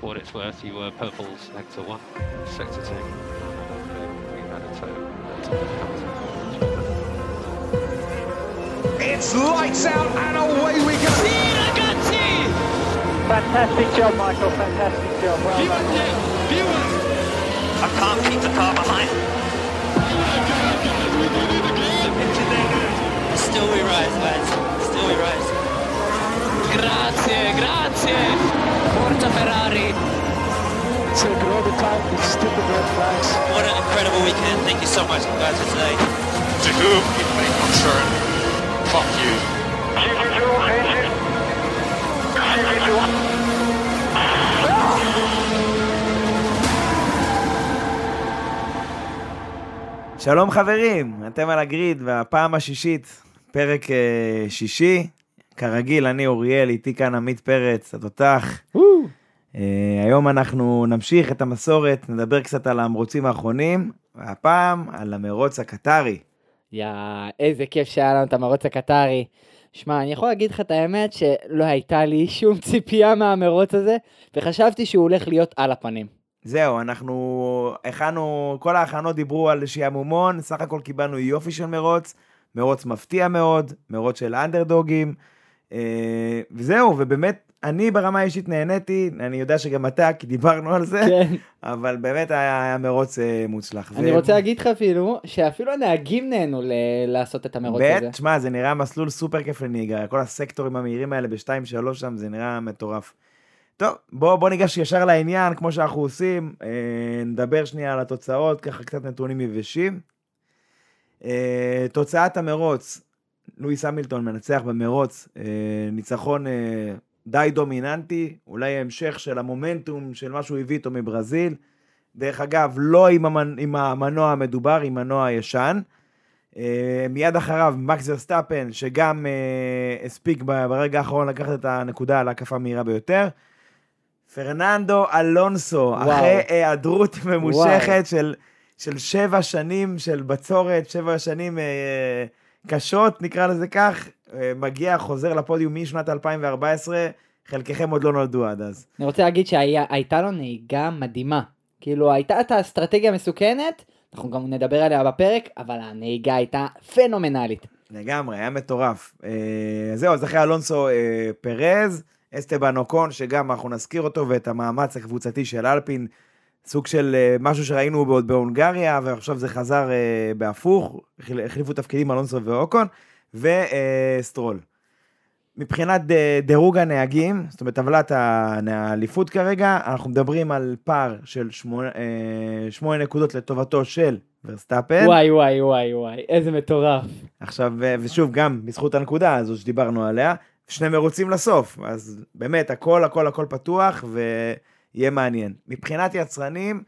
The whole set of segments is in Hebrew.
for what it's worth, you were Purple's Sector 1, Sector 2. We had a total. It's lights out and away we go. Fantastic job, Michael. Fantastic job. Well done. I can't keep the car behind. Still we rise, lads. Still we rise. Grazie, grazie. Forza Ferrari. Take all the time. These stupid red flags. What an incredible weekend. Thank you so much, guys, for today. To whom it may concern, fuck you. שלום חברים, אתם על הגריד, והפעם השישית, פרק אה, שישי. כרגיל, אני אוריאל, איתי כאן עמית פרץ, התותח. אה, היום אנחנו נמשיך את המסורת, נדבר קצת על המרוצים האחרונים, והפעם על המרוץ הקטרי. יא, איזה כיף שהיה לנו את המרוץ הקטרי. שמע, אני יכול להגיד לך את האמת שלא הייתה לי שום ציפייה מהמרוץ הזה, וחשבתי שהוא הולך להיות על הפנים. זהו, אנחנו הכנו, כל ההכנות דיברו על שעמומון, סך הכל קיבלנו יופי של מרוץ, מרוץ מפתיע מאוד, מרוץ של אנדרדוגים, וזהו, ובאמת, אני ברמה האישית נהניתי, אני יודע שגם אתה, כי דיברנו על זה, כן. אבל באמת היה, היה מרוץ אה, מוצלח. אני ו- רוצה להגיד לך אפילו, שאפילו הנהגים נהנו ל- לעשות את המרוץ הזה. ב', תשמע, זה נראה מסלול סופר כיף לנהיגה, כל הסקטורים המהירים האלה ב-2-3 שם, זה נראה מטורף. טוב, בוא, בוא ניגש ישר לעניין, כמו שאנחנו עושים, אה, נדבר שנייה על התוצאות, ככה קצת נתונים יבשים. אה, תוצאת המרוץ, לואיס המילטון מנצח במרוץ, אה, ניצחון אה, די דומיננטי, אולי המשך של המומנטום של מה שהוא הביא איתו מברזיל. דרך אגב, לא עם, המנ... עם המנוע המדובר, עם מנוע הישן. אה, מיד אחריו מקס ורסטאפן, שגם אה, הספיק ברגע האחרון לקחת את הנקודה על ההקפה המהירה ביותר. פרננדו אלונסו, וואו. אחרי היעדרות ממושכת של, של שבע שנים של בצורת, שבע שנים אה, קשות, נקרא לזה כך, אה, מגיע, חוזר לפודיום משנת 2014, חלקכם עוד לא נולדו עד אז. אני רוצה להגיד שהייתה לו נהיגה מדהימה. כאילו, הייתה את האסטרטגיה המסוכנת, אנחנו גם נדבר עליה בפרק, אבל הנהיגה הייתה פנומנלית. לגמרי, היה מטורף. אה, זהו, אז אחרי אלונסו אה, פרז, אסטבן אוקון, שגם אנחנו נזכיר אותו, ואת המאמץ הקבוצתי של אלפין, סוג של אה, משהו שראינו עוד בהונגריה, ועכשיו זה חזר אה, בהפוך, החל- החליפו תפקידים אלונסו ואוקון, וסטרול. מבחינת אה, דירוג הנהגים, זאת אומרת, טבלת האליפות כרגע, אנחנו מדברים על פער של שמונה, שמונה נקודות לטובתו של ורסטאפן. וואי וואי וואי וואי, איזה מטורף. עכשיו, ו- ושוב, גם בזכות הנקודה הזו שדיברנו עליה, שני מרוצים לסוף, אז באמת, הכל, הכל, הכל פתוח, ויהיה מעניין. מבחינת יצרנים,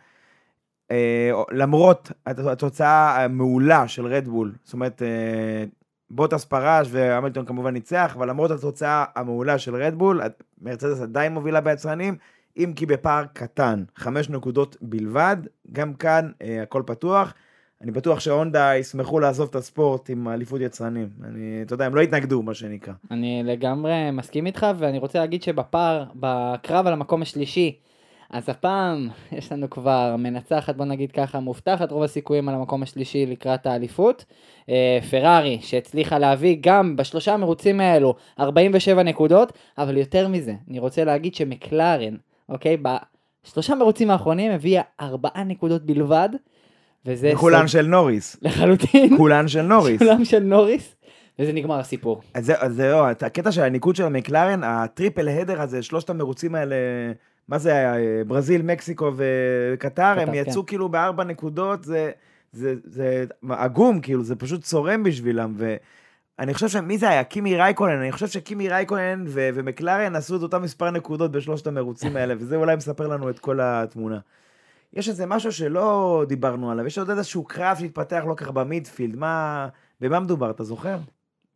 אה, למרות הת- התוצאה המעולה של רדבול, זאת אומרת, אה, בוטס פרש והמילטון כמובן ניצח, אבל למרות התוצאה המעולה של רדבול, מרצדס עדיין מובילה ביצרנים, אם כי בפער קטן, חמש נקודות בלבד, גם כאן אה, הכל פתוח. אני בטוח שהונדה ישמחו לעזוב את הספורט עם אליפות יצרנים. אני, אתה יודע, הם לא יתנגדו, מה שנקרא. אני לגמרי מסכים איתך, ואני רוצה להגיד שבפער, בקרב על המקום השלישי, אז הפעם יש לנו כבר מנצחת, בוא נגיד ככה, מובטחת רוב הסיכויים על המקום השלישי לקראת האליפות. אה, פרארי, שהצליחה להביא גם בשלושה המרוצים האלו 47 נקודות, אבל יותר מזה, אני רוצה להגיד שמקלרן, אוקיי, בשלושה מרוצים האחרונים הביאה ארבעה נקודות בלבד, וזה... כולן סוד- של נוריס. לחלוטין. כולן של נוריס. כולם של נוריס, וזה נגמר הסיפור. אז זהו, את הקטע של הניקוד של המקלרן, ה triple header הזה, שלושת המרוצים האלה, מה זה היה, אה, ברזיל, מקסיקו וקטר, הם יצאו כן. כאילו בארבע נקודות, זה, זה, זה עגום, כאילו, זה פשוט צורם בשבילם, ואני חושב שמי זה היה? קימי רייקונן, אני חושב שקימי רייקונן ו- ומקלרן עשו את אותם מספר נקודות בשלושת המרוצים האלה, וזה אולי מספר לנו את כל התמונה. יש איזה משהו שלא דיברנו עליו, יש עוד איזשהו קרב שהתפתח לא ככה ב midfield, מה, במה מדובר, אתה זוכר?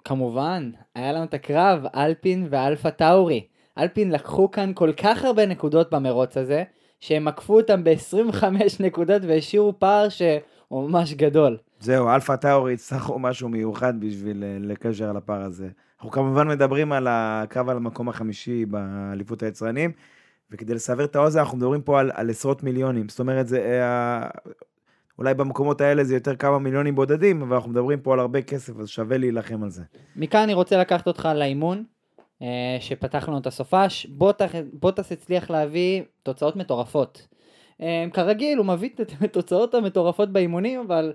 כמובן, היה לנו את הקרב, אלפין ואלפה טאורי. אלפין לקחו כאן כל כך הרבה נקודות במרוץ הזה, שהם עקפו אותם ב-25 נקודות והשאירו פער שהוא ממש גדול. זהו, אלפה טאורי יצטרכו משהו מיוחד בשביל אה, לקשר על הפער הזה. אנחנו כמובן מדברים על הקרב על המקום החמישי באליפות היצרנים, וכדי לסבר את האוזן, אנחנו מדברים פה על, על עשרות מיליונים. זאת אומרת, זה, אה, אולי במקומות האלה זה יותר כמה מיליונים בודדים, אבל אנחנו מדברים פה על הרבה כסף, אז שווה להילחם על זה. מכאן אני רוצה לקחת אותך לאימון, אה, שפתח לנו את הסופש. בוטס הצליח להביא תוצאות מטורפות. אה, כרגיל, הוא מביא את התוצאות המטורפות באימונים, אבל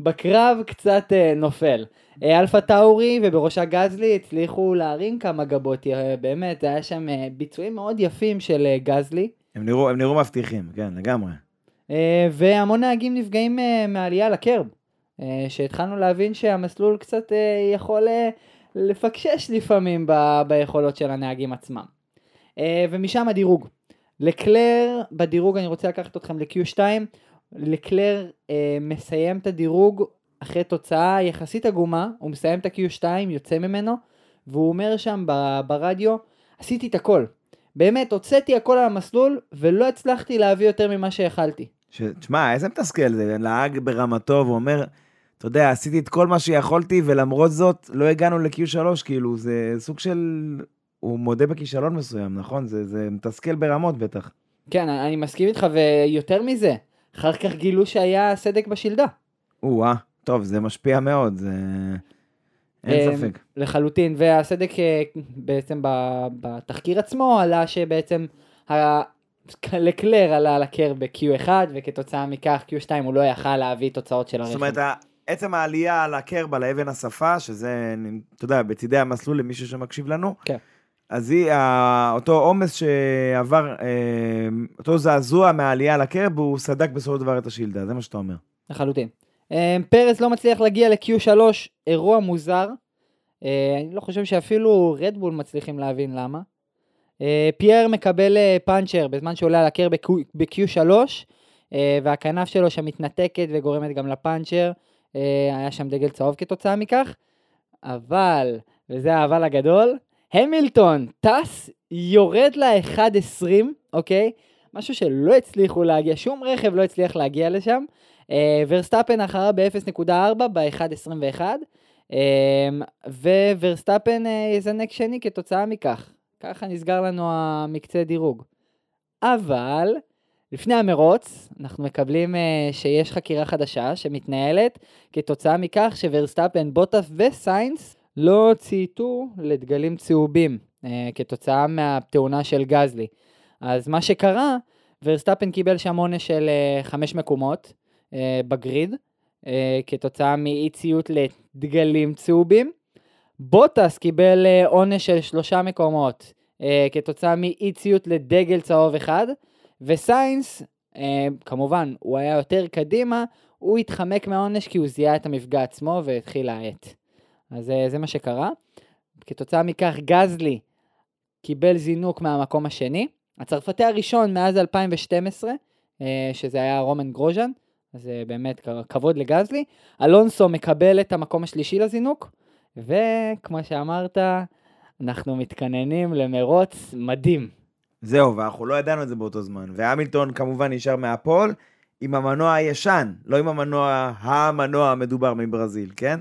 בקרב קצת אה, נופל. אלפה טאורי ובראשה גזלי הצליחו להרים כמה גבות, באמת, היה שם ביצועים מאוד יפים של גזלי. הם נראו, הם נראו מבטיחים, כן, לגמרי. והמון נהגים נפגעים מהעלייה לקרב. שהתחלנו להבין שהמסלול קצת יכול לפקשש לפעמים ב- ביכולות של הנהגים עצמם. אה, ומשם הדירוג. לקלר, בדירוג אני רוצה לקחת אתכם ל-Q2, לקלר אה, מסיים את הדירוג אחרי תוצאה יחסית עגומה, הוא מסיים את ה-Q2, יוצא ממנו, והוא אומר שם ב- ברדיו, עשיתי את הכל. באמת, הוצאתי הכל על המסלול, ולא הצלחתי להביא יותר ממה שיכלתי. תשמע, איזה מתסכל זה, נהג ברמתו, והוא אומר, אתה יודע, עשיתי את כל מה שיכולתי, ולמרות זאת, לא הגענו ל-Q3, כאילו, זה סוג של... הוא מודה בכישלון מסוים, נכון? זה, זה מתסכל ברמות בטח. כן, אני מסכים איתך, ויותר מזה, אחר כך גילו שהיה סדק בשלדה. או-אה, טוב, זה משפיע מאוד, זה... אין אמ, ספק. לחלוטין, והסדק אה, בעצם ב- בתחקיר עצמו עלה שבעצם לקלר עלה לקר ב-Q1, וכתוצאה מכך Q2 הוא לא יכל להביא תוצאות של זאת הרכב. אומרת, ה- עצם העלייה על הקרב, על האבן השפה, שזה, אתה יודע, בצידי המסלול למישהו שמקשיב לנו, כן. אז היא, אותו עומס שעבר, אה, אותו זעזוע מהעלייה על הקרב, הוא סדק בסופו של דבר את השילדה, זה מה שאתה אומר. לחלוטין. אה, פרס לא מצליח להגיע ל-Q3, אירוע מוזר. אה, אני לא חושב שאפילו רדבול מצליחים להבין למה. פייר מקבל פאנצ'ר בזמן שהוא עולה על הקר ב-Q3, אה, והכנף שלו שם מתנתקת וגורמת גם לפאנצ'ר. אה, היה שם דגל צהוב כתוצאה מכך. אבל, וזה האבל הגדול, המילטון טס, יורד ל-1.20, אוקיי? משהו שלא הצליחו להגיע, שום רכב לא הצליח להגיע לשם. אה, ורסטאפן אחריו ב-0.4 ב-1.21, אה, וורסטאפן אה, יזנק שני כתוצאה מכך. ככה נסגר לנו המקצה דירוג. אבל, לפני המרוץ, אנחנו מקבלים אה, שיש חקירה חדשה שמתנהלת כתוצאה מכך שוורסטאפן, בוטס וסיינס לא צייתו לדגלים צהובים אה, כתוצאה מהתאונה של גזלי. אז מה שקרה, ורסטאפן קיבל שם עונש של אה, חמש מקומות אה, ב grid, אה, כתוצאה מאי ציות לדגלים צהובים. בוטס קיבל עונש של שלושה מקומות אה, כתוצאה מאי ציות לדגל צהוב אחד, וסיינס, אה, כמובן, הוא היה יותר קדימה, הוא התחמק מהעונש כי הוא זיהה את המפגע עצמו והתחיל להאט. אז אה, זה מה שקרה. כתוצאה מכך גזלי קיבל זינוק מהמקום השני. הצרפתי הראשון מאז 2012, אה, שזה היה רומן גרוז'ן, אז אה, באמת כבוד לגזלי. אלונסו מקבל את המקום השלישי לזינוק, וכמו שאמרת, אנחנו מתכננים למרוץ מדהים. זהו, ואנחנו לא ידענו את זה באותו זמן. והמילטון כמובן נשאר מהפול עם המנוע הישן, לא עם המנוע, המנוע המדובר מברזיל, כן?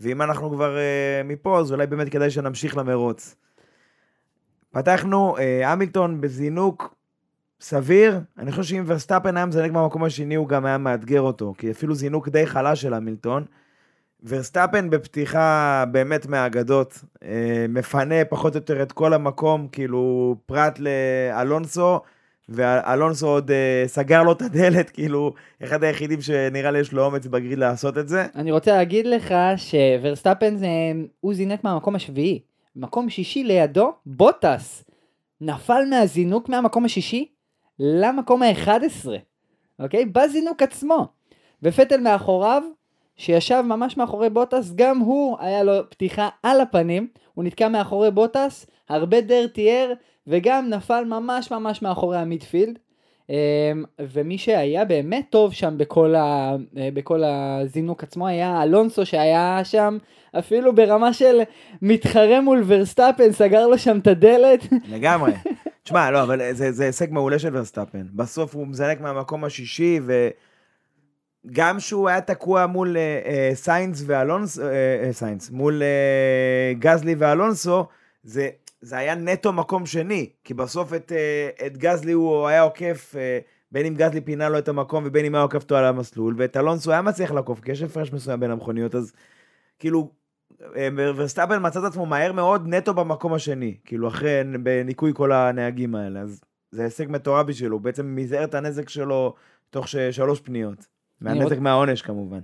ואם אנחנו כבר אה, מפה, אז אולי באמת כדאי שנמשיך למרוץ. פתחנו, אה, המילטון בזינוק סביר, אני חושב שאם ורסטאפן היה מזנק במקום השני, הוא גם היה מאתגר אותו, כי אפילו זינוק די חלש של המילטון. ורסטאפן בפתיחה באמת מהאגדות, אה, מפנה פחות או יותר את כל המקום, כאילו פרט לאלונסו, ואלונסו עוד אה, סגר לו את הדלת, כאילו, אחד היחידים שנראה לי יש לו אומץ ב grid לעשות את זה. אני רוצה להגיד לך שוורסטאפן זה, הוא זינק מהמקום השביעי. מקום שישי לידו, בוטס. נפל מהזינוק מהמקום השישי למקום ה-11, אוקיי? בזינוק עצמו. ופטל מאחוריו, שישב ממש מאחורי בוטס, גם הוא היה לו פתיחה על הפנים, הוא נתקע מאחורי בוטס, הרבה dirty air, וגם נפל ממש ממש מאחורי ה midfield. אמ, ומי שהיה באמת טוב שם בכל, ה, אה, בכל הזינוק עצמו היה אלונסו שהיה שם אפילו ברמה של מתחרה מול ורסטאפן, סגר לו שם את הדלת. לגמרי. תשמע, לא, אבל זה, זה הישג מעולה של ורסטאפן. בסוף הוא מזנק מהמקום השישי, וגם שהוא היה תקוע מול אה, אה, סיינס ואלונסו, אה, אה, סיינס, מול אה, גזלי ואלונסו, זה, זה היה נטו מקום שני, כי בסוף את, אה, את גזלי הוא היה עוקף, אה, בין אם גזלי פינה לו את המקום ובין אם היה עוקף אותו על המסלול, ואת אלונסו היה מצליח לעקוף, כי יש הפרש מסוים בין המכוניות, אז כאילו, אה, ורסטאפן מצא את עצמו מהר מאוד נטו במקום השני, כאילו אחרי, בניקוי כל הנהגים האלה, אז זה הישג מטורף בשבילו, הוא בעצם מזער את הנזק שלו תוך שלוש פניות. מהנזק רוצ- מהעונש כמובן.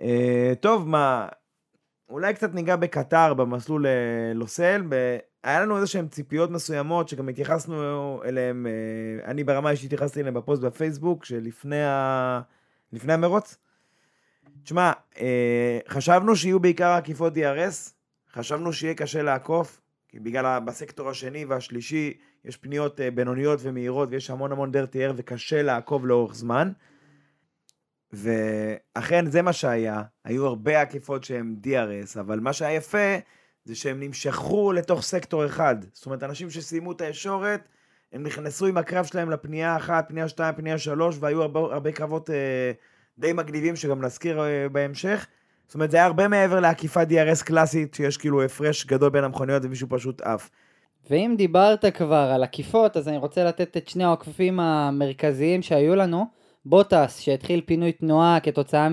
אה, טוב, מה, אולי קצת ניגע בקטר, במסלול אה, לוסל. ב... היה לנו איזה שהן ציפיות מסוימות שגם התייחסנו אליהן, אה, אני ברמה אישית התייחסתי אליהן בפוסט בפייסבוק, שלפני ה... לפני המרוץ. תשמע, אה, חשבנו שיהיו בעיקר עקיפות DRS, חשבנו שיהיה קשה לעקוף, כי בגלל בסקטור השני והשלישי יש פניות אה, בינוניות ומהירות ויש המון המון דרטי אר וקשה לעקוב לאורך זמן. ואכן זה מה שהיה, היו הרבה עקיפות שהן DRS, אבל מה שהיה יפה זה שהם נמשכו לתוך סקטור אחד. זאת אומרת, אנשים שסיימו את הישורת, הם נכנסו עם הקרב שלהם לפנייה האחת, פנייה שתיים, פנייה שלוש, והיו הרבה, הרבה קרבות אה, די מגניבים שגם נזכיר אה, בהמשך. זאת אומרת, זה היה הרבה מעבר לעקיפת DRS קלאסית, שיש כאילו הפרש גדול בין המכוניות ומישהו פשוט עף. ואם דיברת כבר על עקיפות, אז אני רוצה לתת את שני העוקפים המרכזיים שהיו לנו. בוטס, שהתחיל פינוי תנועה כתוצאה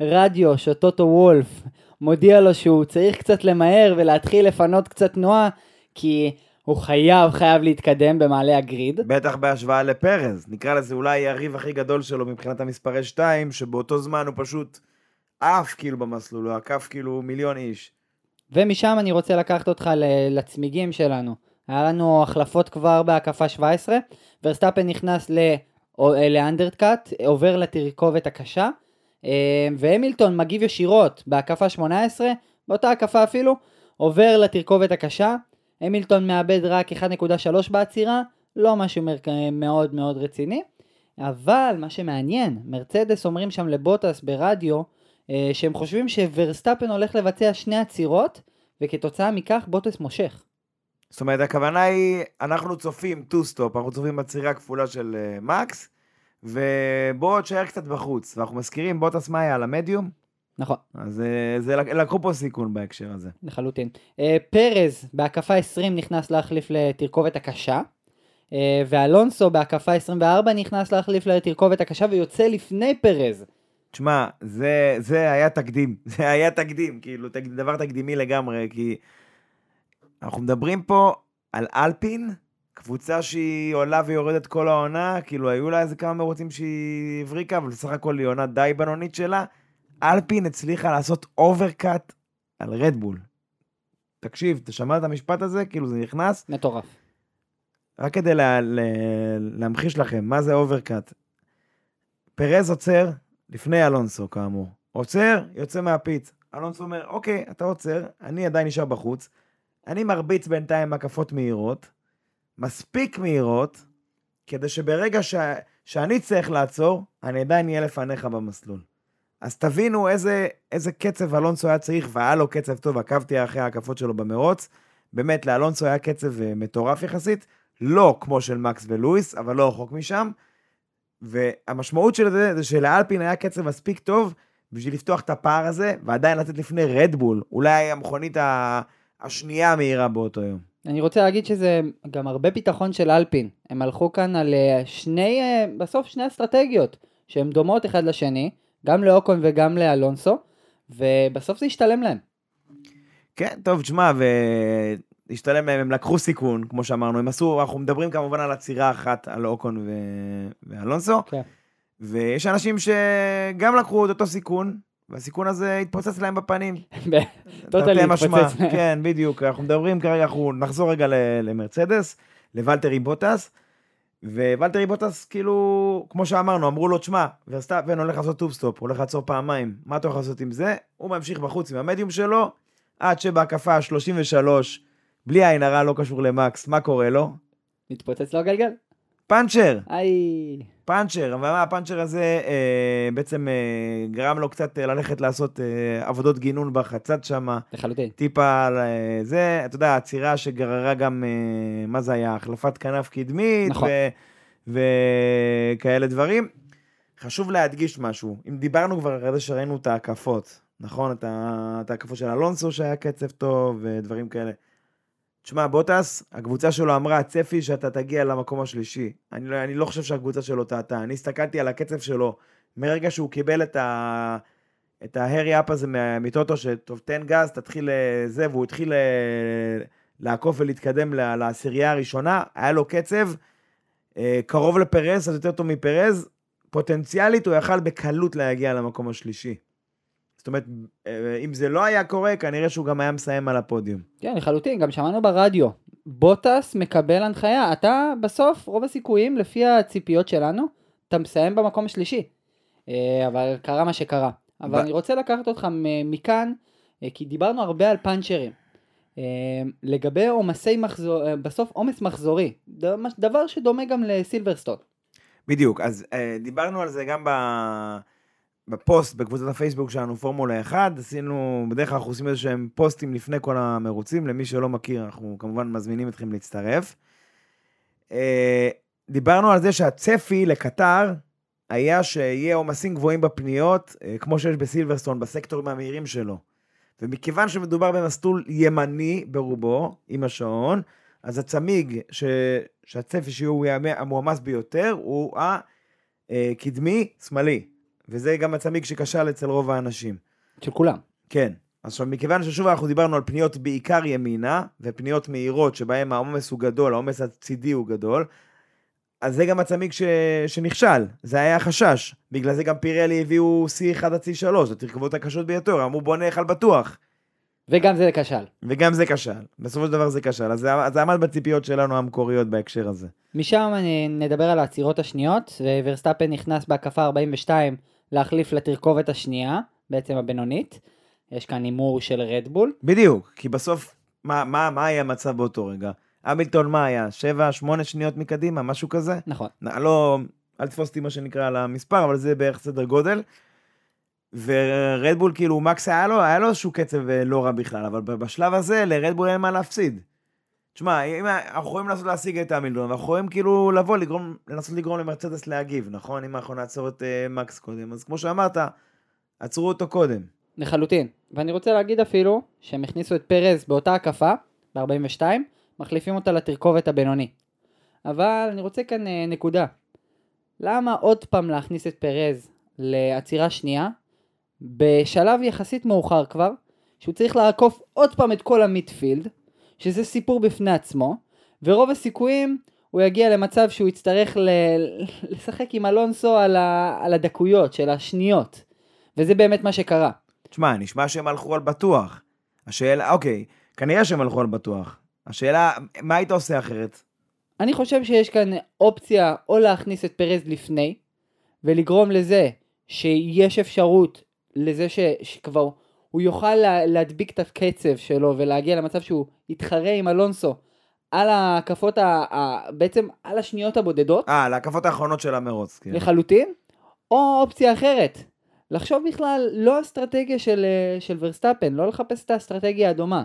מרדיו שטוטו וולף מודיע לו שהוא צריך קצת למהר ולהתחיל לפנות קצת תנועה, כי הוא חייב, חייב להתקדם במעלה הגריד. בטח בהשוואה לפרז. נקרא לזה אולי היריב הכי גדול שלו מבחינת המספרי 2, שבאותו זמן הוא פשוט עף כאילו במסלול, הוא עקף כאילו מיליון איש. ומשם אני רוצה לקחת אותך לצמיגים שלנו. היה לנו החלפות כבר בהקפה 17, ורסטאפן נכנס ל- או- אה, לאנדרקאט, עובר לתרכובת הקשה, אה, והמילטון מגיב ישירות בהקפה 18, באותה הקפה אפילו, עובר לתרכובת הקשה, המילטון מאבד רק 1.3 בעצירה, לא משהו מר- מאוד מאוד רציני, אבל מה שמעניין, מרצדס אומרים שם לבוטס ברדיו, אה, שהם חושבים שוורסטאפן הולך לבצע שני עצירות, וכתוצאה מכך בוטס מושך. זאת אומרת, הכוונה היא, אנחנו צופים two stop, אנחנו צופים עצירה כפולה של אה, מקס, ובוא תשאר קצת בחוץ. ואנחנו מזכירים, בוטס מה היה על המדיום? נכון, אז אה, זה, לק- לקחו פה סיכון בהקשר הזה. לחלוטין. אה, פרז בהקפה 20 נכנס להחליף לתרכובת הקשה, ואלונסו בהקפה 24 נכנס להחליף לתרכובת הקשה ויוצא לפני פרז. תשמע, זה, זה היה תקדים, זה היה תקדים, כאילו, דבר תקדימי לגמרי, כי אנחנו מדברים פה על אלפין, קבוצה שהיא עולה ויורדת כל העונה, כאילו, היו לה איזה כמה מרוצים שהיא הבריקה, אבל בסך הכל היא עונה די בינונית שלה. אלפין הצליחה לעשות overcut על רדבול. תקשיב, אתה שמעת את המשפט הזה? כאילו, זה נכנס, מטורף. רק כדי לה, לה, להמחיש לכם מה זה overcut. פרז עוצר לפני אלונסו, כאמור. עוצר, יוצא מהפיץ. אלונסו אומר, אוקיי, אתה עוצר, אני עדיין נשאר בחוץ. אני מרביץ בינתיים הקפות מהירות, מספיק מהירות, כדי שברגע ש... שאני צריך לעצור, אני עדיין אהיה לפניך במסלול. אז תבינו איזה, איזה קצב אלונסו היה צריך, והיה לו קצב טוב, עקבתי אחרי ההקפות שלו במרוץ. באמת, לאלונסו היה קצב אה, מטורף יחסית, לא כמו של מקס ולואיס, אבל לא רחוק משם. והמשמעות של זה, זה שלאלפין היה קצב מספיק טוב בשביל לפתוח את הפער הזה, ועדיין לתת לפני רדבול, אולי המכונית ה- השנייה המהירה באותו יום. אני רוצה להגיד שזה גם הרבה ביטחון של אלפין. הם הלכו כאן על אה, שני, אה, בסוף שני אסטרטגיות, שהן דומות אחד לשני, גם לאוקון וגם לאלונסו, ובסוף זה השתלם להם. כן, טוב, תשמע, והשתלם להם, הם לקחו סיכון, כמו שאמרנו, הם עשו, אנחנו מדברים כמובן על עצירה אחת, על אוקון ו... ואלונסו, כן. ויש אנשים שגם לקחו את אותו סיכון, והסיכון הזה התפוצץ להם בפנים. טוטלי. התפוצץ. כן, בדיוק. אנחנו מדברים כרגע, אנחנו נחזור רגע למרצדס, לוולטרי בוטס, וולטרי בוטס, כאילו, כמו שאמרנו, אמרו לו, תשמע, ורסטאפן הולך לעשות two stop, הולך לעצור פעמיים, מה אתה הולך לעשות עם זה? הוא ממשיך בחוץ עם המדיום שלו, עד שבהקפה ה-33, בלי עין הרע, לא קשור למקס, מה קורה לו? מתפוצץ לו הגלגל. פאנצ'ר, איי. פאנצ'ר, ומה הפאנצ'ר הזה אה, בעצם אה, גרם לו קצת אה, ללכת לעשות אה, עבודות גינון בחצד שמה. לחלוטין. טיפה על אה, זה, אתה יודע, עצירה שגררה גם, אה, מה זה היה, החלפת כנף קדמית, נכון. ו, וכאלה דברים. חשוב להדגיש משהו, אם דיברנו כבר אחרי זה שראינו את ההקפות, נכון? את ההקפות של אלונסו שהיה קצב טוב ודברים כאלה. תשמע, בוטס, הקבוצה שלו אמרה, הצפי שאתה תגיע למקום השלישי. אני לא, אני לא חושב שהקבוצה שלו טעתה. אני הסתכלתי על הקצב שלו מרגע שהוא קיבל את ה... את ההרי אפ הזה מטוטו, שטוב, תן גז, תתחיל אה, זה, והוא התחיל אה, לעקוף ולהתקדם לעשירייה הראשונה, היה לו קצב אה, קרוב לפרז, אז יותר טוב מפרז, פוטנציאלית הוא יכל בקלות להגיע למקום השלישי. זאת אומרת, אה, אם זה לא היה קורה, כנראה שהוא גם היה מסיים על הפודיום. כן, לחלוטין, גם שמענו ברדיו. בוטס מקבל הנחיה, אתה בסוף, רוב הסיכויים, לפי הציפיות שלנו, אתה מסיים במקום השלישי. אה, אבל קרה מה שקרה. אבל ב- אני רוצה לקחת אותך מכאן, אה, כי דיברנו הרבה על פאנצ'רים. לגבי עומסי מחזור, בסוף עומס מחזורי, דבר שדומה גם לסילברסטון. בדיוק, אז דיברנו על זה גם ב... בפוסט בקבוצת הפייסבוק שלנו, פורמולה 1, עשינו, בדרך כלל אנחנו עושים איזה שהם פוסטים לפני כל המרוצים, למי שלא מכיר, אנחנו כמובן מזמינים אתכם להצטרף. אה, דיברנו על זה שהצפי לקטר היה שיהיה עומסים גבוהים בפניות, אה, כמו שיש בסילברסטון, בסקטורים המהירים שלו. ומכיוון שמדובר במסלול ימני ברובו, עם השעון, אז הצמיג ש... שהצפי שהוא יהיה המועמס ביותר הוא הקדמי שמאלי. וזה גם הצמיג שכשל אצל רוב האנשים. של כולם. כן. אז עכשיו, מכיוון ששוב אנחנו דיברנו על פניות בעיקר ימינה, ופניות מהירות שבהן העומס הוא גדול, העומס הצידי הוא גדול, אז זה גם הצמיג ש... שנכשל, זה היה החשש. בגלל זה גם פירלי הביאו C1 עד C3, התרכבות הקשות ביותר, אמרו בוא נאכל בטוח. וגם זה כשל. וגם זה כשל. בסופו של דבר זה כשל. אז זה, אז זה עמד בציפיות שלנו המקוריות בהקשר הזה. משם נדבר על העצירות השניות, וורסטאפן נכנס בהקפה 42 להחליף לתרכובת השנייה, בעצם הבינונית. יש כאן הימור של רדבול. בדיוק, כי בסוף, מה, מה, מה היה המצב באותו רגע? המילטון מה היה? 7-8 שניות מקדימה, משהו כזה? נכון. לא, אל תתפוס אותי מה שנקרא על המספר, אבל זה בערך סדר גודל. ורדבול, כאילו, מקס היה לו, היה לו איזשהו קצב אה, לא רע בכלל, אבל בשלב הזה לרדבול אין מה להפסיד. תשמע, אם אנחנו יכולים לנסות להשיג את המילטון, ואנחנו יכולים כאילו לבוא, לגרום, לנסות לגרום למרצדס להגיב, נכון? אם אנחנו נעצור את אה, מקס קודם, אז כמו שאמרת, עצרו אותו קודם. לחלוטין. ואני רוצה להגיד אפילו שהם הכניסו את פרז באותה הקפה, ב-42, מחליפים אותה לתרכובת הבינוני. אבל אני רוצה כאן אה, נקודה. למה עוד פעם להכניס את פרז לעצירה שנייה, בשלב יחסית מאוחר כבר, שהוא צריך לעקוף עוד פעם את כל המיטפילד, שזה סיפור בפני עצמו, ורוב הסיכויים הוא יגיע למצב שהוא יצטרך ל- לשחק עם אלונסו על, ה- על הדקויות של השניות. וזה באמת מה שקרה. תשמע, נשמע שהם הלכו על בטוח. השאלה, אוקיי, כנראה שהם הלכו על בטוח. השאלה, מה היית עושה אחרת? אני חושב שיש כאן אופציה או להכניס את פרז לפני, ולגרום לזה שיש אפשרות לזה ש, שכבר הוא יוכל לה, להדביק את הקצב שלו ולהגיע למצב שהוא יתחרה עם אלונסו על ההקפות, ה, ה, בעצם על השניות הבודדות אה, להקפות האחרונות של המרוץ. כאילו. לחלוטין, או אופציה אחרת, לחשוב בכלל לא אסטרטגיה של, אה, של ורסטאפן, לא לחפש את האסטרטגיה הדומה.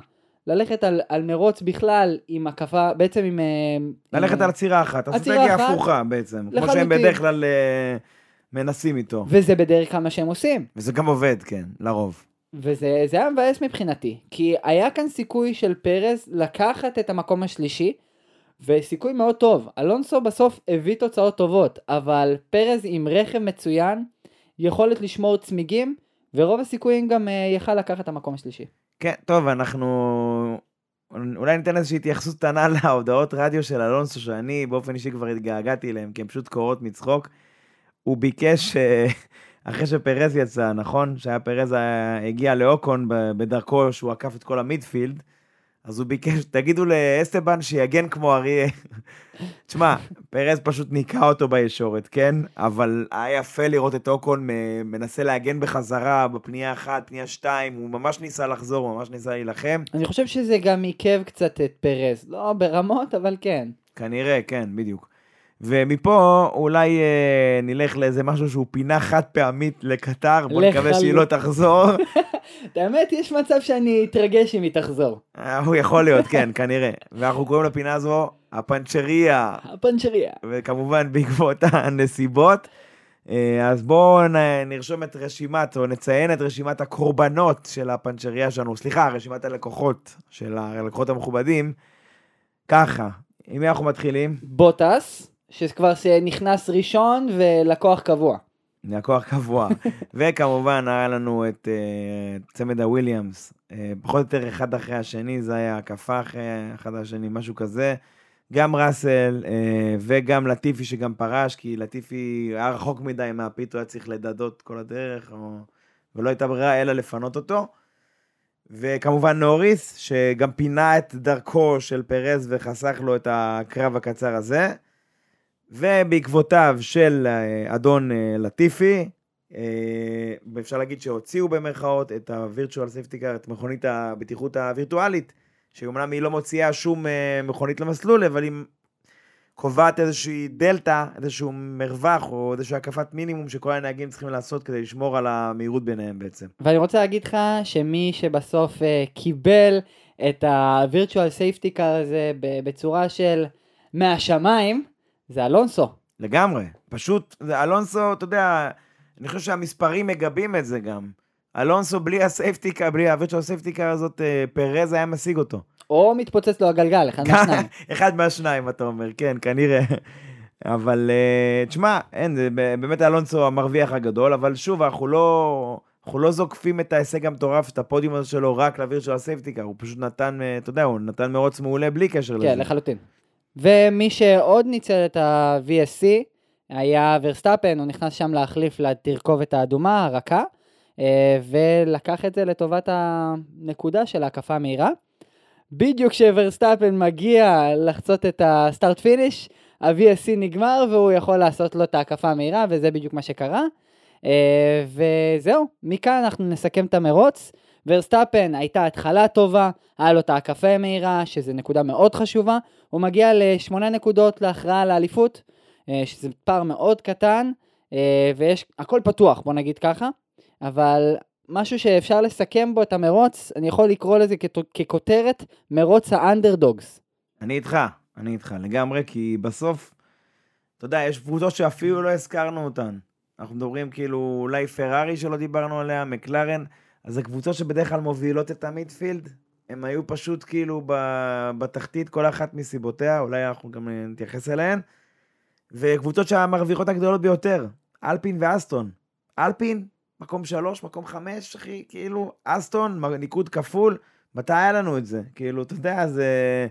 ללכת על, על מרוץ בכלל עם הקפה, בעצם עם... אה, ללכת עם, על עצירה אחת, אסטרטגיה אחת, הפוכה בעצם. כמו לחלוטין. שהם בדרך כלל אה, מנסים איתו. וזה בדרך כלל מה שהם עושים. וזה גם עובד, כן, לרוב. וזה זה היה מבאס מבחינתי, כי היה כאן סיכוי של פרז לקחת את המקום השלישי, וסיכוי מאוד טוב. אלונסו בסוף הביא תוצאות טובות, אבל פרז עם רכב מצוין, יכולת לשמור צמיגים, ורוב הסיכויים גם uh, יכל לקחת את המקום השלישי. כן, טוב, אנחנו... אולי ניתן איזושהי התייחסות קטנה להודעות רדיו של אלונסו, שאני באופן אישי כבר התגעגעתי אליהן, כי הן פשוט קורות מצחוק. הוא ביקש, אה, אחרי שפרז יצא, נכון? שהיה פרז היה- הגיע לאוקון בדרכו שהוא עקף את כל המידפילד, אז הוא ביקש, תגידו לאסטבן שיגן כמו אריה. תשמע, פרז פשוט ניקה אותו בישורת, כן? אבל היה יפה לראות את אוקון מ- מנסה להגן בחזרה בפנייה אחת, פנייה שתיים, הוא ממש ניסה לחזור, הוא ממש ניסה להילחם. אני חושב שזה גם עיכב קצת את פרז, לא ברמות, אבל כן. כנראה, כן, בדיוק. ומפה אולי אה, נלך לאיזה משהו שהוא פינה חד פעמית לקטר, בוא נקווה שהיא לא תחזור. את האמת, יש מצב שאני אתרגש אם היא תחזור. אה, הוא יכול להיות, כן, כנראה. ואנחנו קוראים לפינה הזו הפנצ'ריה, הפנצ'ריה. וכמובן בעקבות הנסיבות. אה, אז בואו נרשום את רשימת, או נציין את רשימת הקורבנות של הפנצ'ריה שלנו, סליחה, רשימת הלקוחות של הלקוחות המכובדים. ככה, עם מי אנחנו מתחילים? בוטס, שכבר נכנס ראשון ולקוח קבוע. לקוח קבוע. וכמובן היה לנו את uh, צמד הוויליאמס, uh, פחות או יותר אחד אחרי השני, זה היה הקפה אחרי אחד השני, משהו כזה. גם ראסל uh, וגם לטיפי שגם פרש, כי לטיפי היה רחוק מדי מהפיט, הוא היה צריך לדדות כל הדרך, או... ולא הייתה ברירה אלא לפנות אותו. וכמובן נוריס, שגם פינה את דרכו של פרז וחסך לו את הקרב הקצר הזה. ובעקבותיו של אה, אדון אה, לטיפי, אה, אפשר להגיד שהוציאו במרכאות את ה-virtual safety car, את מכונית הבטיחות הווירטואלית, שאומנם היא לא מוציאה שום מכונית למסלול, אבל היא קובעת איזושהי דלתא, איזשהו מרווח או איזושהי הקפת מינימום שכל הנהגים צריכים לעשות כדי לשמור על המהירות ביניהם בעצם. ואני רוצה להגיד לך שמי שבסוף קיבל את ה-virtual safety car הזה בצורה של מהשמיים, זה אלונסו. לגמרי, פשוט, זה אלונסו, אתה יודע, אני חושב שהמספרים מגבים את זה גם. אלונסו בלי הסייפטיקה, בלי הווירטואל סייפטיקה הזאת, אה, פרז היה משיג אותו. או מתפוצץ לו הגלגל, אחד מהשניים. אחד מהשניים, אתה אומר, כן, כנראה. אבל אה, תשמע, אין, באמת אלונסו המרוויח הגדול, אבל שוב, אנחנו לא, אנחנו לא זוקפים את ההישג המטורף, את הפודיום הזה שלו, רק ל virtual safety car, הוא פשוט נתן, אה, אתה יודע, הוא נתן מרוץ מעולה בלי קשר כן, לזה. כן, לחלוטין. ומי שעוד ניצל את ה-VSC היה ורסטאפן, הוא נכנס שם להחליף לתרכובת האדומה, הרכה, אה, ולקח את זה לטובת הנקודה של ההקפה המהירה. בדיוק כשוורסטאפן מגיע לחצות את ה start finish, ה-VSC נגמר והוא יכול לעשות לו את ההקפה המהירה, וזה בדיוק מה שקרה. אה, וזהו, מכאן אנחנו נסכם את המרוץ. ורסטאפן הייתה התחלה טובה, היה לו את ההקפה המהירה, שזה נקודה מאוד חשובה, הוא מגיע לשמונה נקודות להכרעה לאליפות, אה, שזה פער מאוד קטן, אה, ויש, הכל פתוח, בוא נגיד ככה, אבל משהו שאפשר לסכם בו את המרוץ, אני יכול לקרוא לזה ככותרת, מרוץ האנדרדוגס. אני איתך, אני איתך לגמרי, כי בסוף, אתה יודע, יש קבוצות שאפילו לא הזכרנו אותן. אנחנו מדברים כאילו, אולי פרארי שלא דיברנו עליה, מקלרן, אז זה קבוצות שבדרך כלל מובילות את המידפילד, הם היו פשוט כאילו בתחתית, כל אחת מסיבותיה, אולי אנחנו גם נתייחס אליהן. וקבוצות שהמרוויחות הגדולות ביותר, אלפין ואסטון. אלפין, מקום שלוש, מקום חמש, אחי, כאילו, אסטון, ניקוד כפול, מתי היה לנו את זה? כאילו, אתה יודע, זה...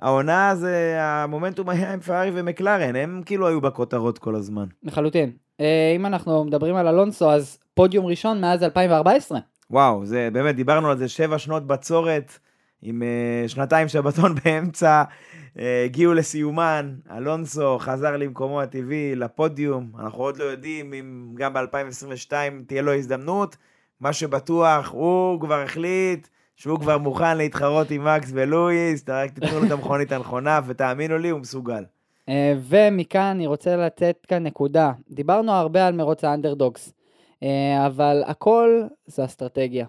העונה זה, המומנטום היה עם פרארי ומקלרן, הם כאילו היו בכותרות כל הזמן. לחלוטין. אה, אם אנחנו מדברים על אלונסו, אז פודיום ראשון מאז 2014. וואו, זה באמת, דיברנו על זה שבע שנות בצורת, עם uh, שנתיים שבתון באמצע, uh, הגיעו לסיומן, אלונסו חזר למקומו הטבעי, לפודיום, אנחנו עוד לא יודעים אם גם ב-2022 תהיה לו הזדמנות, מה שבטוח, הוא כבר החליט שהוא כבר מוכן להתחרות עם מקס ולואיס, רק תיתנו לו את המכונית הנכונה, ותאמינו לי, הוא מסוגל. אה, ומכאן אני רוצה לתת כאן נקודה. דיברנו הרבה על מרוץ ה underdogs. אה, אבל הכל זה אסטרטגיה.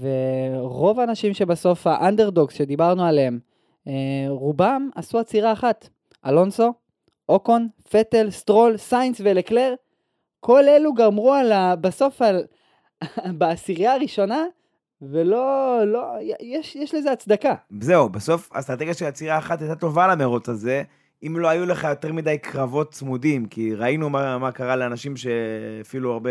ורוב האנשים שבסוף ה underdogs שדיברנו עליהם, אה, רובם עשו עצירה אחת. אלונסו, אוקון, פטל, סטרול, סיינס ולקלר, כל אלו גמרו על ה... בסוף על... בעשירייה הראשונה, ולא, לא, יש, יש לזה הצדקה. זהו, בסוף האסטרטגיה של עצירה אחת הייתה טובה למרוץ הזה, אם לא היו לך יותר מדי קרבות צמודים, כי ראינו מה, מה קרה לאנשים שהפעילו הרבה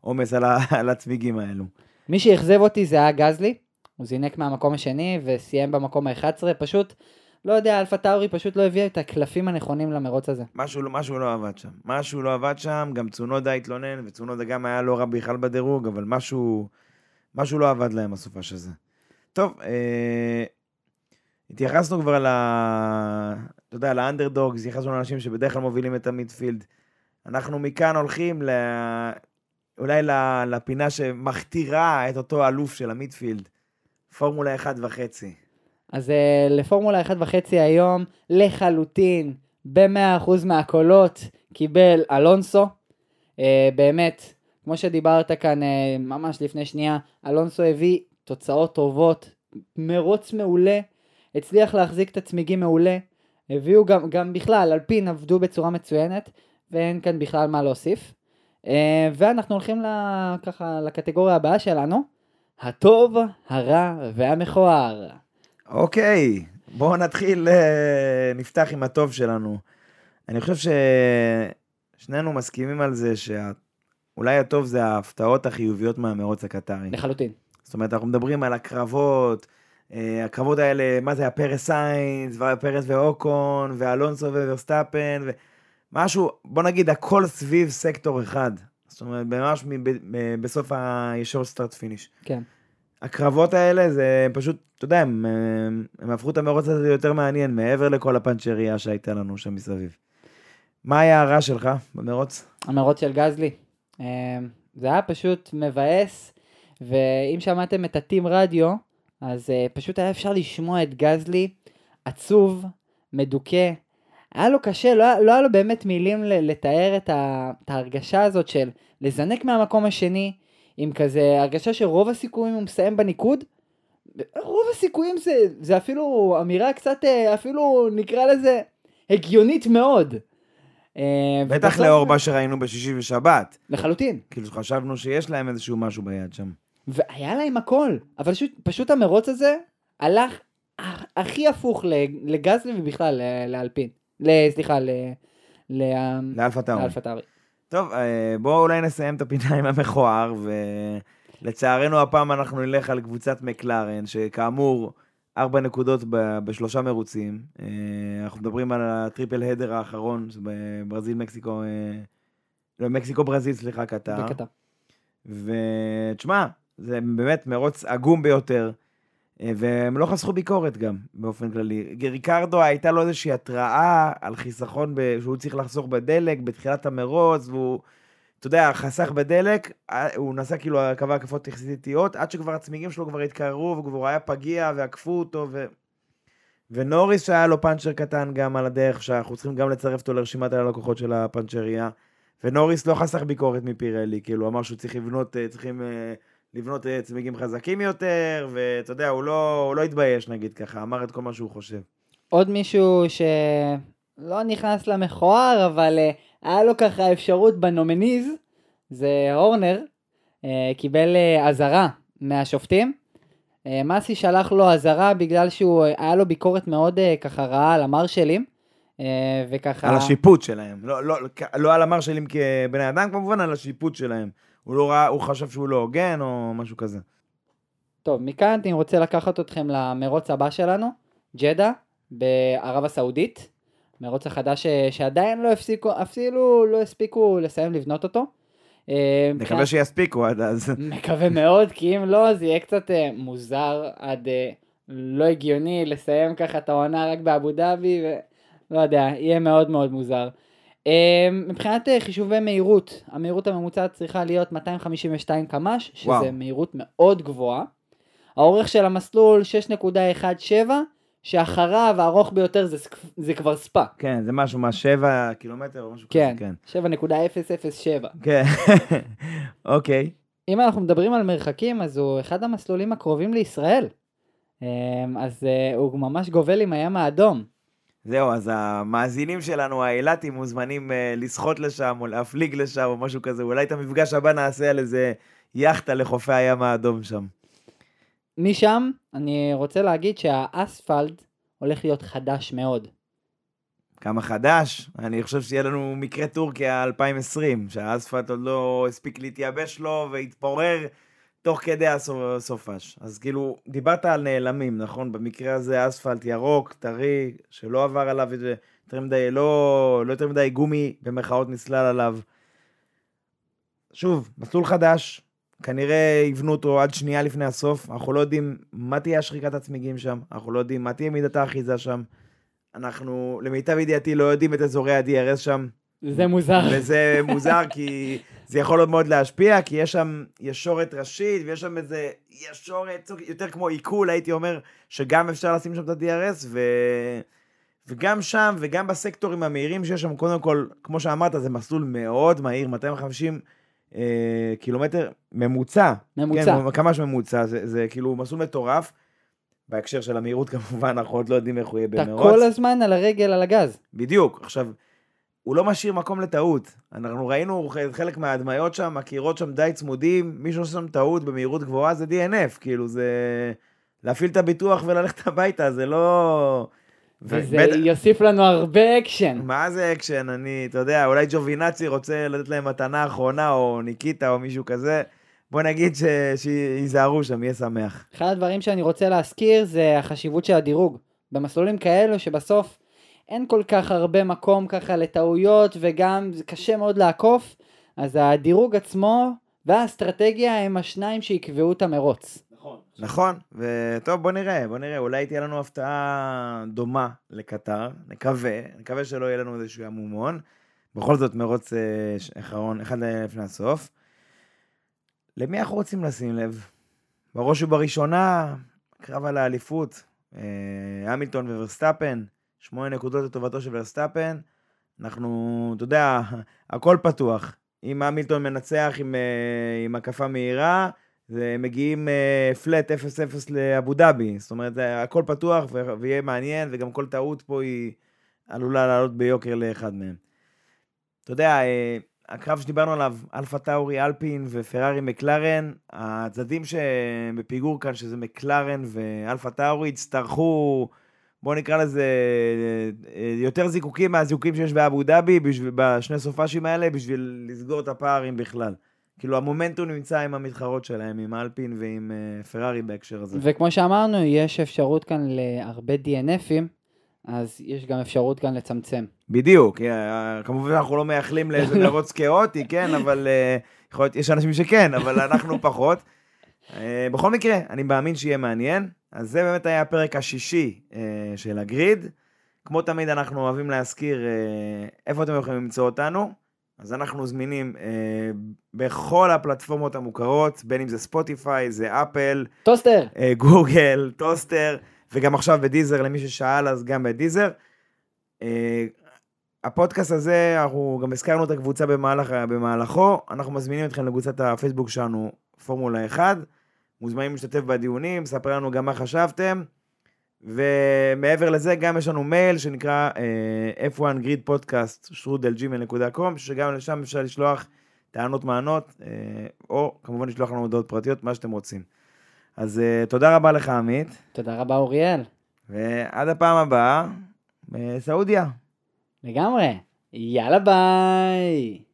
עומס על, על הצמיגים האלו. מי שאכזב אותי זה היה גזלי, הוא זינק מהמקום השני וסיים במקום ה-11, פשוט, לא יודע, אלפה טאורי פשוט לא הביא את הקלפים הנכונים למרוץ הזה. משהו, משהו לא עבד שם, משהו לא עבד שם, גם צונודה התלונן, וצונודה גם היה לא רע בכלל בדירוג, אבל משהו, משהו לא עבד להם הסופה של זה. טוב, אה, התייחסנו כבר ל... אתה יודע, לאנדרדוגס, התייחסנו לאנשים שבדרך כלל מובילים את המידפילד. אנחנו מכאן הולכים ל... אולי לפינה שמכתירה את אותו אלוף של המידפילד, פורמולה 1.5. אז אה, לפורמולה 1.5 היום, לחלוטין, ב-100% מהקולות, קיבל אלונסו. אה, באמת, כמו שדיברת כאן אה, ממש לפני שנייה, אלונסו הביא תוצאות טובות, מרוץ מעולה. הצליח להחזיק את הצמיגים מעולה, הביאו גם, גם בכלל, אלפין עבדו בצורה מצוינת, ואין כאן בכלל מה להוסיף. אה, ואנחנו הולכים ככה לקטגוריה הבאה שלנו, הטוב, הרע והמכוער. אוקיי, בואו נתחיל, אה, נפתח עם הטוב שלנו. אני חושב ששנינו מסכימים על זה שאולי הטוב זה ההפתעות החיוביות מהמרוץ הקטארי. לחלוטין. זאת אומרת, אנחנו מדברים על הקרבות, הקרבות האלה, מה זה הפרס סיינס, והפרס ואוקון, ואלונסו וורסטאפן, ומשהו, בוא נגיד, הכל סביב סקטור אחד. זאת אומרת, ממש בסוף הישור סטארט פיניש. כן. הקרבות האלה זה פשוט, אתה יודע, הם, הם, הפכו את המרוץ הזה ליותר מעניין, מעבר לכל הפנצ'ריה שהייתה לנו שם מסביב. מה היה הרע שלך במרוץ? המרוץ של גזלי. אה, זה היה פשוט מבאס, ואם שמעתם את הטים רדיו, אז אה, פשוט היה אפשר לשמוע את גזלי עצוב, מדוכא. היה לו קשה, לא, לא היה לו באמת מילים לתאר את, ה, את ההרגשה הזאת של לזנק מהמקום השני, עם כזה הרגשה שרוב הסיכויים הוא מסיים בניקוד. רוב הסיכויים זה, זה אפילו אמירה קצת, אה, אפילו נקרא לזה הגיונית מאוד. אה, בטח ובסוף- לאור מה שראינו בשישי ושבת. לחלוטין. כאילו חשבנו שיש להם איזשהו משהו ביד שם. והיה להם הכל, אבל פשוט, פשוט המרוץ הזה הלך הכי הפוך לגזלי ובכלל לאלפין. סליחה, לאלפה טארי. טוב, אה, בואו אולי נסיים את הפינה עם המכוער, ולצערנו הפעם אנחנו נלך על קבוצת מקלרן, שכאמור, ארבע נקודות ב- בשלושה מרוצים. אה, אנחנו מדברים על הטריפל הדר האחרון, ברזיל, מקסיקו, אה, לא, מקסיקו, ברזיל, סליחה, קטר. ותשמע, זה באמת מרוץ עגום ביותר, אה, והם לא חסכו ביקורת גם, באופן כללי. ריקרדו, הייתה לו איזושהי התראה על חיסכון, ב... שהוא צריך לחסוך בדלק בתחילת המרוץ, והוא, אתה יודע, חסך בדלק, אה, הוא נסע כאילו, קבע הקפות יחסית איטיות, עד שכבר הצמיגים שלו כבר התקררו, והוא כבר היה פגיע, ועקפו אותו, ו... ונוריס שהיה לו פאנצ'ר קטן גם על הדרך, שאנחנו צריכים גם לצרף אותו לרשימת הלקוחות של הפאנצ'ריה. ונוריס לא חסך ביקורת מפירלי, כאילו, אמר שהוא צריך לבנות, אה, צריכים לבנות אה, צמיגים חזקים יותר, ואתה יודע, הוא לא, הוא לא התבייש, נגיד ככה, אמר את כל מה שהוא חושב. עוד מישהו שלא נכנס למכוער, אבל אה, היה לו ככה אפשרות בנומניז, זה הורנר, אה, קיבל אזהרה מהשופטים. מסי שלח לו אזהרה בגלל שהוא, היה לו ביקורת מאוד ככה רעה על המרשלים, וככה... על השיפוט שלהם, לא, לא, לא על המרשלים כבני אדם, כמובן, על השיפוט שלהם. הוא לא ראה, הוא חשב שהוא לא הוגן, או משהו כזה. טוב, מכאן אני רוצה לקחת אתכם למרוץ הבא שלנו, ג'דה, בערב הסעודית. מרוץ החדש ש- שעדיין לא הפסיקו, אפילו לא הספיקו לסיים לבנות אותו. אה, נקווה שיספיקו עד אז. מקווה מאוד, כי אם לא, זה יהיה קצת אה, מוזר עד אה, לא הגיוני לסיים ככה את העונה רק באבו דאבי, ולא יודע, יהיה מאוד מאוד מוזר. אה, מבחינת אה, חישובי מהירות, המהירות הממוצעת צריכה להיות 252 קמ"ש, שזה וואו. מהירות מאוד גבוהה. האורך של המסלול 6.17, שאחריו הארוך ביותר זה, זה כבר ספא. כן, זה משהו מה, שבע קילומטר או משהו כן, כזה, כן. 7.007. כן, אוקיי. אם אנחנו מדברים על מרחקים, אז הוא אחד המסלולים הקרובים לישראל. אמ, אז אה, הוא ממש גובל עם הים האדום. זהו, אז המאזינים שלנו, האילתים, מוזמנים אה, לשחות לשם, או להפליג לשם, או משהו כזה. אולי את המפגש הבא נעשה על איזה יאכטה לחופי הים האדום שם. משם, אני רוצה להגיד שהאספלט הולך להיות חדש מאוד. כמה חדש, אני חושב שיהיה לנו מקרה טורקיה 2020, שהאספלט עוד לא הספיק להתייבש לו והתפורר תוך כדי הסופש. אז כאילו, דיברת על נעלמים, נכון? במקרה הזה אספלט ירוק, טרי, שלא עבר עליו יותר מדי, לא, לא יותר מדי גומי, במרכאות נסלל עליו. שוב, מסלול חדש, כנראה יבנו אותו עד שנייה לפני הסוף, אנחנו לא יודעים מה תהיה השחיקת הצמיגים שם, אנחנו לא יודעים מה תהיה מידת האחיזה שם. אנחנו, למיטב ידיעתי, לא יודעים את אזורי ה-DRS שם, זה מוזר. וזה מוזר כי זה יכול מאוד להשפיע, כי יש שם ישורת ראשית, ויש שם איזה ישורת, יותר כמו עיכול, הייתי אומר, שגם אפשר לשים שם את ה-DRS, ו... וגם שם, וגם בסקטורים המהירים שיש שם, קודם כל, כמו שאמרת, זה מסלול מאוד מהיר, 250 אה, קילומטר ממוצע. ממוצע. כן, כמה שממוצע, זה, זה כאילו מסלול מטורף. בהקשר של המהירות כמובן, אנחנו עוד לא יודעים איך הוא יהיה אתה במרוץ. כל הזמן על הרגל על הגז. בדיוק. עכשיו, הוא לא משאיר מקום לטעות. אנחנו ראינו חלק מההדמיות שם, הקירות שם די צמודים, מישהו עושה שם טעות במהירות גבוהה, זה DNF, כאילו זה... להפעיל את הביטוח וללכת הביתה, זה לא... וזה ובטח- יוסיף לנו הרבה אקשן. מה זה אקשן? אני, אתה יודע, אולי ג'ובינאצי רוצה לתת להם מתנה אחרונה, או ניקיטה, או מישהו כזה. בוא נגיד ש... שייזהרו שם, יהיה שמח. אחד הדברים שאני רוצה להזכיר זה החשיבות של הדירוג. במסלולים כאלו שבסוף אין כל כך הרבה מקום ככה לטעויות וגם זה קשה מאוד לעקוף, אז הדירוג עצמו והאסטרטגיה הם השניים שיקבעו את המרוץ. נכון, וטוב, בוא נראה, בוא נראה, אולי תהיה לנו הפתעה דומה לקטר, נקווה, נקווה שלא יהיה לנו איזשהו עמומון. בכל זאת, מרוץ אה, אחרון, אחד לפני הסוף. למי אנחנו רוצים לשים לב? בראש ובראשונה, קרב על האליפות, אה, המילטון וורסטאפן, שמונה נקודות לטובתו של ורסטאפן. אנחנו, אתה יודע, הכל פתוח. אם המילטון מנצח עם, אה, עם הקפה מהירה, מגיעים אה, flat 0-0 לאבו דאבי. זאת אומרת, הכל פתוח ויהיה מעניין, וגם כל טעות פה היא עלולה לעלות ביוקר לאחד מהם. אתה יודע, אה, הקרב שדיברנו עליו, אלפה טאורי, אלפין ופרארי מקלרן, הצדדים שבפיגור כאן, שזה מקלרן ואלפה טאורי, יצטרכו, בואו נקרא לזה, אה, יותר זיקוקים מהזיקוקים שיש באבו דאבי, בשני סופאשים האלה, בשביל לסגור את הפער אם בכלל. כאילו המומנטום נמצא עם המתחרות שלהם, עם אלפין ועם אה, פרארי בהקשר הזה. וכמו שאמרנו, יש אפשרות כאן להרבה DNFים, אז יש גם אפשרות כאן לצמצם. בדיוק, אה, כמובן אנחנו לא מייחלים לאיזה מרוץ כאוטי, כן, אבל אה, יכול להיות, יש אנשים שכן, אבל אנחנו פחות. אה, בכל מקרה, אני מאמין שיהיה מעניין. אז זה באמת היה הפרק השישי אה, של הגריד. כמו תמיד, אנחנו אוהבים להזכיר אה, איפה אתם יכולים למצוא אותנו. אז אנחנו זמינים אה, בכל הפלטפורמות המוכרות, בין אם זה ספוטיפיי, זה אפל, טוסטר! אה, גוגל, טוסטר, וגם עכשיו בדיזר, למי ששאל, אז גם בדיזר. אה, הפודקאסט הזה, אנחנו גם הזכרנו את הקבוצה במהלך, במהלכו, אנחנו מזמינים אתכם לקבוצת הפייסבוק שלנו, פורמולה 1, מוזמנים להשתתף בדיונים, ספר לנו גם מה חשבתם, ומעבר לזה, גם יש לנו מייל שנקרא אה, F1 Grid Podcast, שרודלג'ימל.com, שגם לשם אפשר לשלוח טענות מענות, אה, או כמובן לשלוח לנו הודעות פרטיות, מה שאתם רוצים. אז uh, תודה רבה לך, עמית, תודה רבה אוריאל. ועד הפעם הבאה, בסעודיה. לגמרי. יאללה ביי!